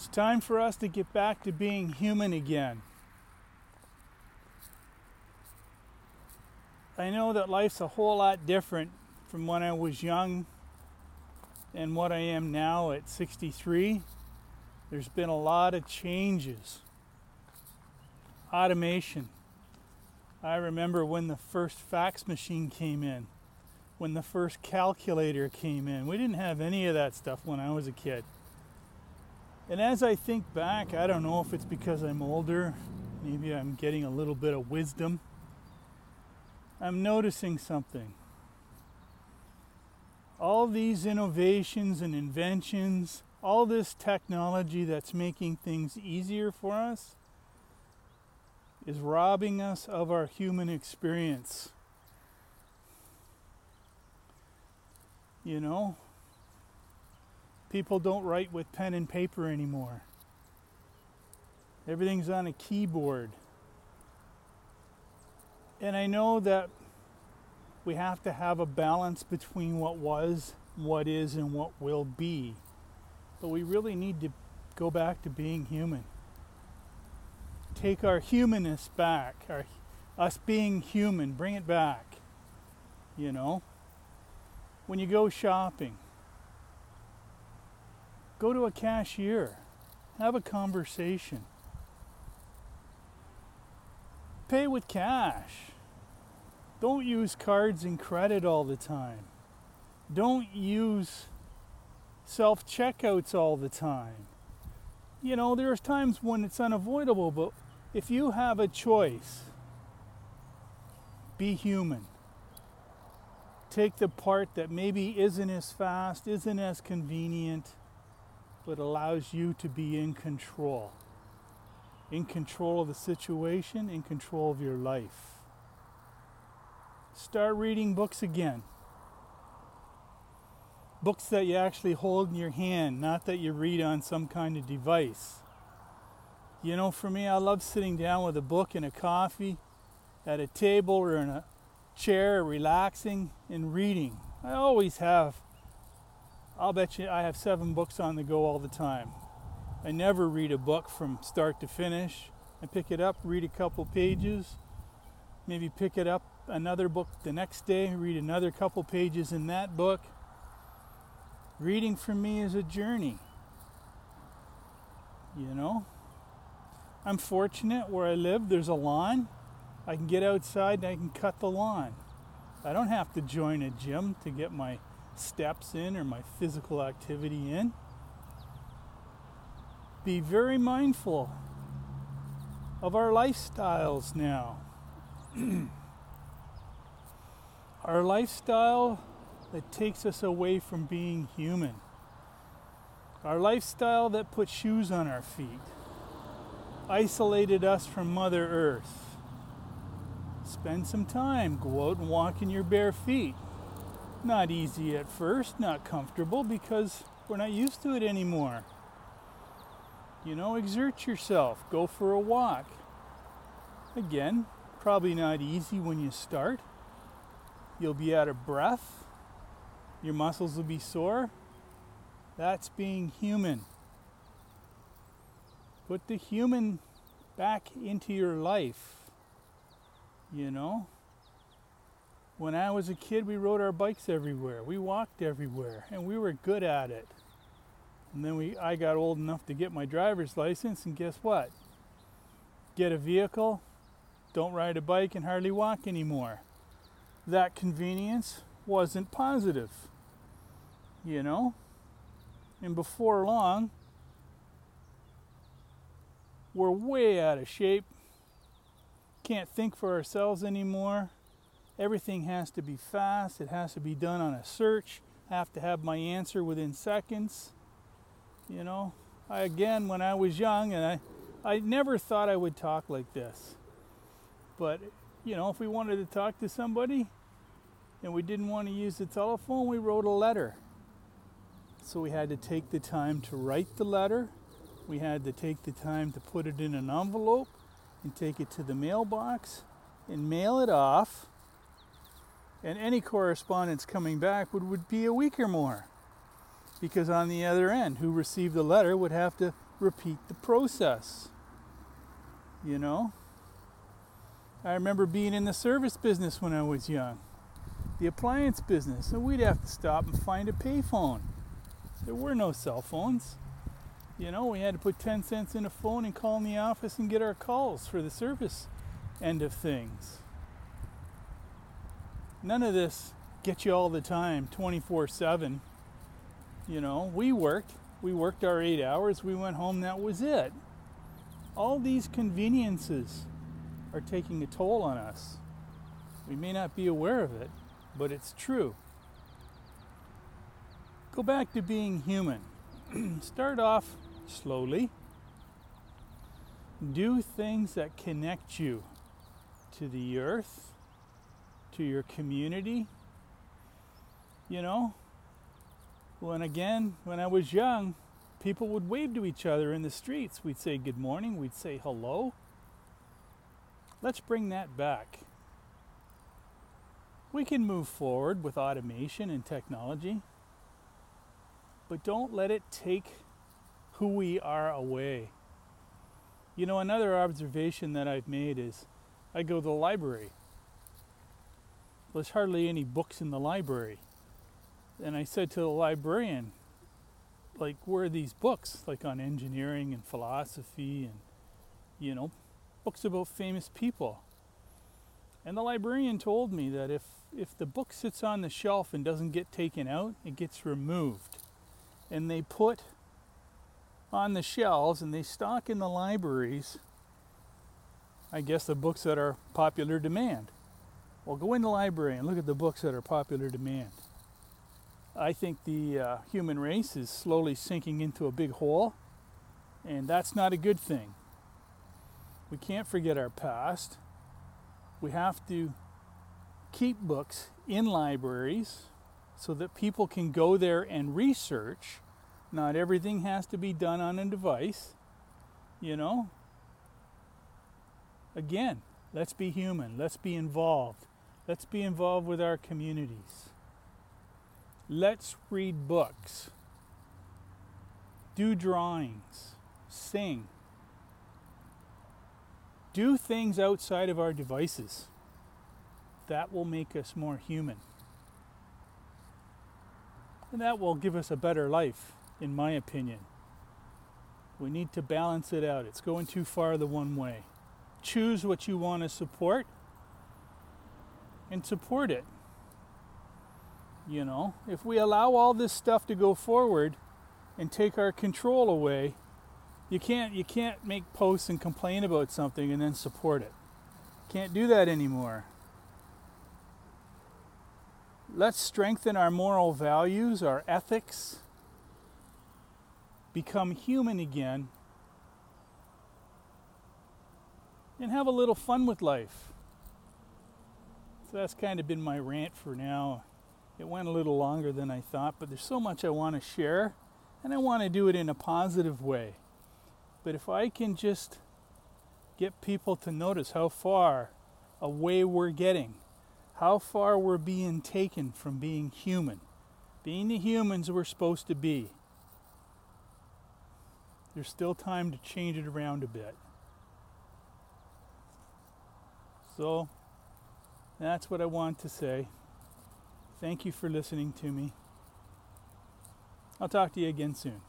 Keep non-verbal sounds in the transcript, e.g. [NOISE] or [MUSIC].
It's time for us to get back to being human again. I know that life's a whole lot different from when I was young and what I am now at 63. There's been a lot of changes. Automation. I remember when the first fax machine came in, when the first calculator came in. We didn't have any of that stuff when I was a kid. And as I think back, I don't know if it's because I'm older, maybe I'm getting a little bit of wisdom. I'm noticing something. All these innovations and inventions, all this technology that's making things easier for us, is robbing us of our human experience. You know, People don't write with pen and paper anymore. Everything's on a keyboard. And I know that we have to have a balance between what was, what is, and what will be. But we really need to go back to being human. Take our humanness back, our, us being human, bring it back. You know? When you go shopping, Go to a cashier, have a conversation. Pay with cash. Don't use cards and credit all the time. Don't use self checkouts all the time. You know, there's times when it's unavoidable, but if you have a choice, be human. Take the part that maybe isn't as fast, isn't as convenient, but allows you to be in control. In control of the situation, in control of your life. Start reading books again. Books that you actually hold in your hand, not that you read on some kind of device. You know, for me, I love sitting down with a book and a coffee at a table or in a chair, relaxing and reading. I always have I'll bet you I have seven books on the go all the time. I never read a book from start to finish. I pick it up, read a couple pages, maybe pick it up another book the next day, read another couple pages in that book. Reading for me is a journey. You know? I'm fortunate where I live, there's a lawn. I can get outside and I can cut the lawn. I don't have to join a gym to get my steps in or my physical activity in. Be very mindful of our lifestyles now. [CLEARS THROAT] our lifestyle that takes us away from being human. Our lifestyle that put shoes on our feet, isolated us from Mother Earth. Spend some time, go out and walk in your bare feet. Not easy at first, not comfortable because we're not used to it anymore. You know, exert yourself, go for a walk. Again, probably not easy when you start. You'll be out of breath, your muscles will be sore. That's being human. Put the human back into your life. You know? When I was a kid, we rode our bikes everywhere. We walked everywhere, and we were good at it. And then we, I got old enough to get my driver's license, and guess what? Get a vehicle, don't ride a bike, and hardly walk anymore. That convenience wasn't positive, you know? And before long, we're way out of shape, can't think for ourselves anymore Everything has to be fast. It has to be done on a search. I have to have my answer within seconds. You know, I, again, when I was young, and I, I never thought I would talk like this. But, you know, if we wanted to talk to somebody and we didn't want to use the telephone, we wrote a letter. So we had to take the time to write the letter. We had to take the time to put it in an envelope and take it to the mailbox and mail it off and any correspondence coming back would, would be a week or more. Because on the other end, who received the letter would have to repeat the process. You know? I remember being in the service business when I was young, the appliance business, and we'd have to stop and find a payphone. There were no cell phones. You know, we had to put 10 cents in a phone and call in the office and get our calls for the service end of things. None of this gets you all the time, 24 7. You know, we worked. We worked our eight hours. We went home. That was it. All these conveniences are taking a toll on us. We may not be aware of it, but it's true. Go back to being human. [CLEARS THROAT] Start off slowly. Do things that connect you to the earth, to your community. You know, when again, when I was young, people would wave to each other in the streets. We'd say good morning, we'd say hello. Let's bring that back. We can move forward with automation and technology, but don't let it take who we are away. You know, another observation that I've made is I go to the library. There's hardly any books in the library. And I said to the librarian, like, where are these books? Like on engineering and philosophy and, you know, books about famous people. And the librarian told me that if, if the book sits on the shelf and doesn't get taken out, it gets removed. And they put on the shelves and they stock in the libraries, I guess, the books that are popular demand. Well, go in the library and look at the books that are popular demand. I think the uh, human race is slowly sinking into a big hole, and that's not a good thing. We can't forget our past. We have to keep books in libraries so that people can go there and research. Not everything has to be done on a device, you know. Again, let's be human, let's be involved, let's be involved with our communities. Let's read books, do drawings, sing, do things outside of our devices. That will make us more human. And that will give us a better life, in my opinion. We need to balance it out. It's going too far the one way. Choose what you want to support and support it. You know, if we allow all this stuff to go forward and take our control away, you can't you can't make posts and complain about something and then support it. Can't do that anymore. Let's strengthen our moral values, our ethics, become human again, and have a little fun with life. So that's kind of been my rant for now. It went a little longer than I thought, but there's so much I want to share, and I want to do it in a positive way. But if I can just get people to notice how far away we're getting, how far we're being taken from being human, being the humans we're supposed to be, there's still time to change it around a bit. So that's what I want to say. Thank you for listening to me. I'll talk to you again soon.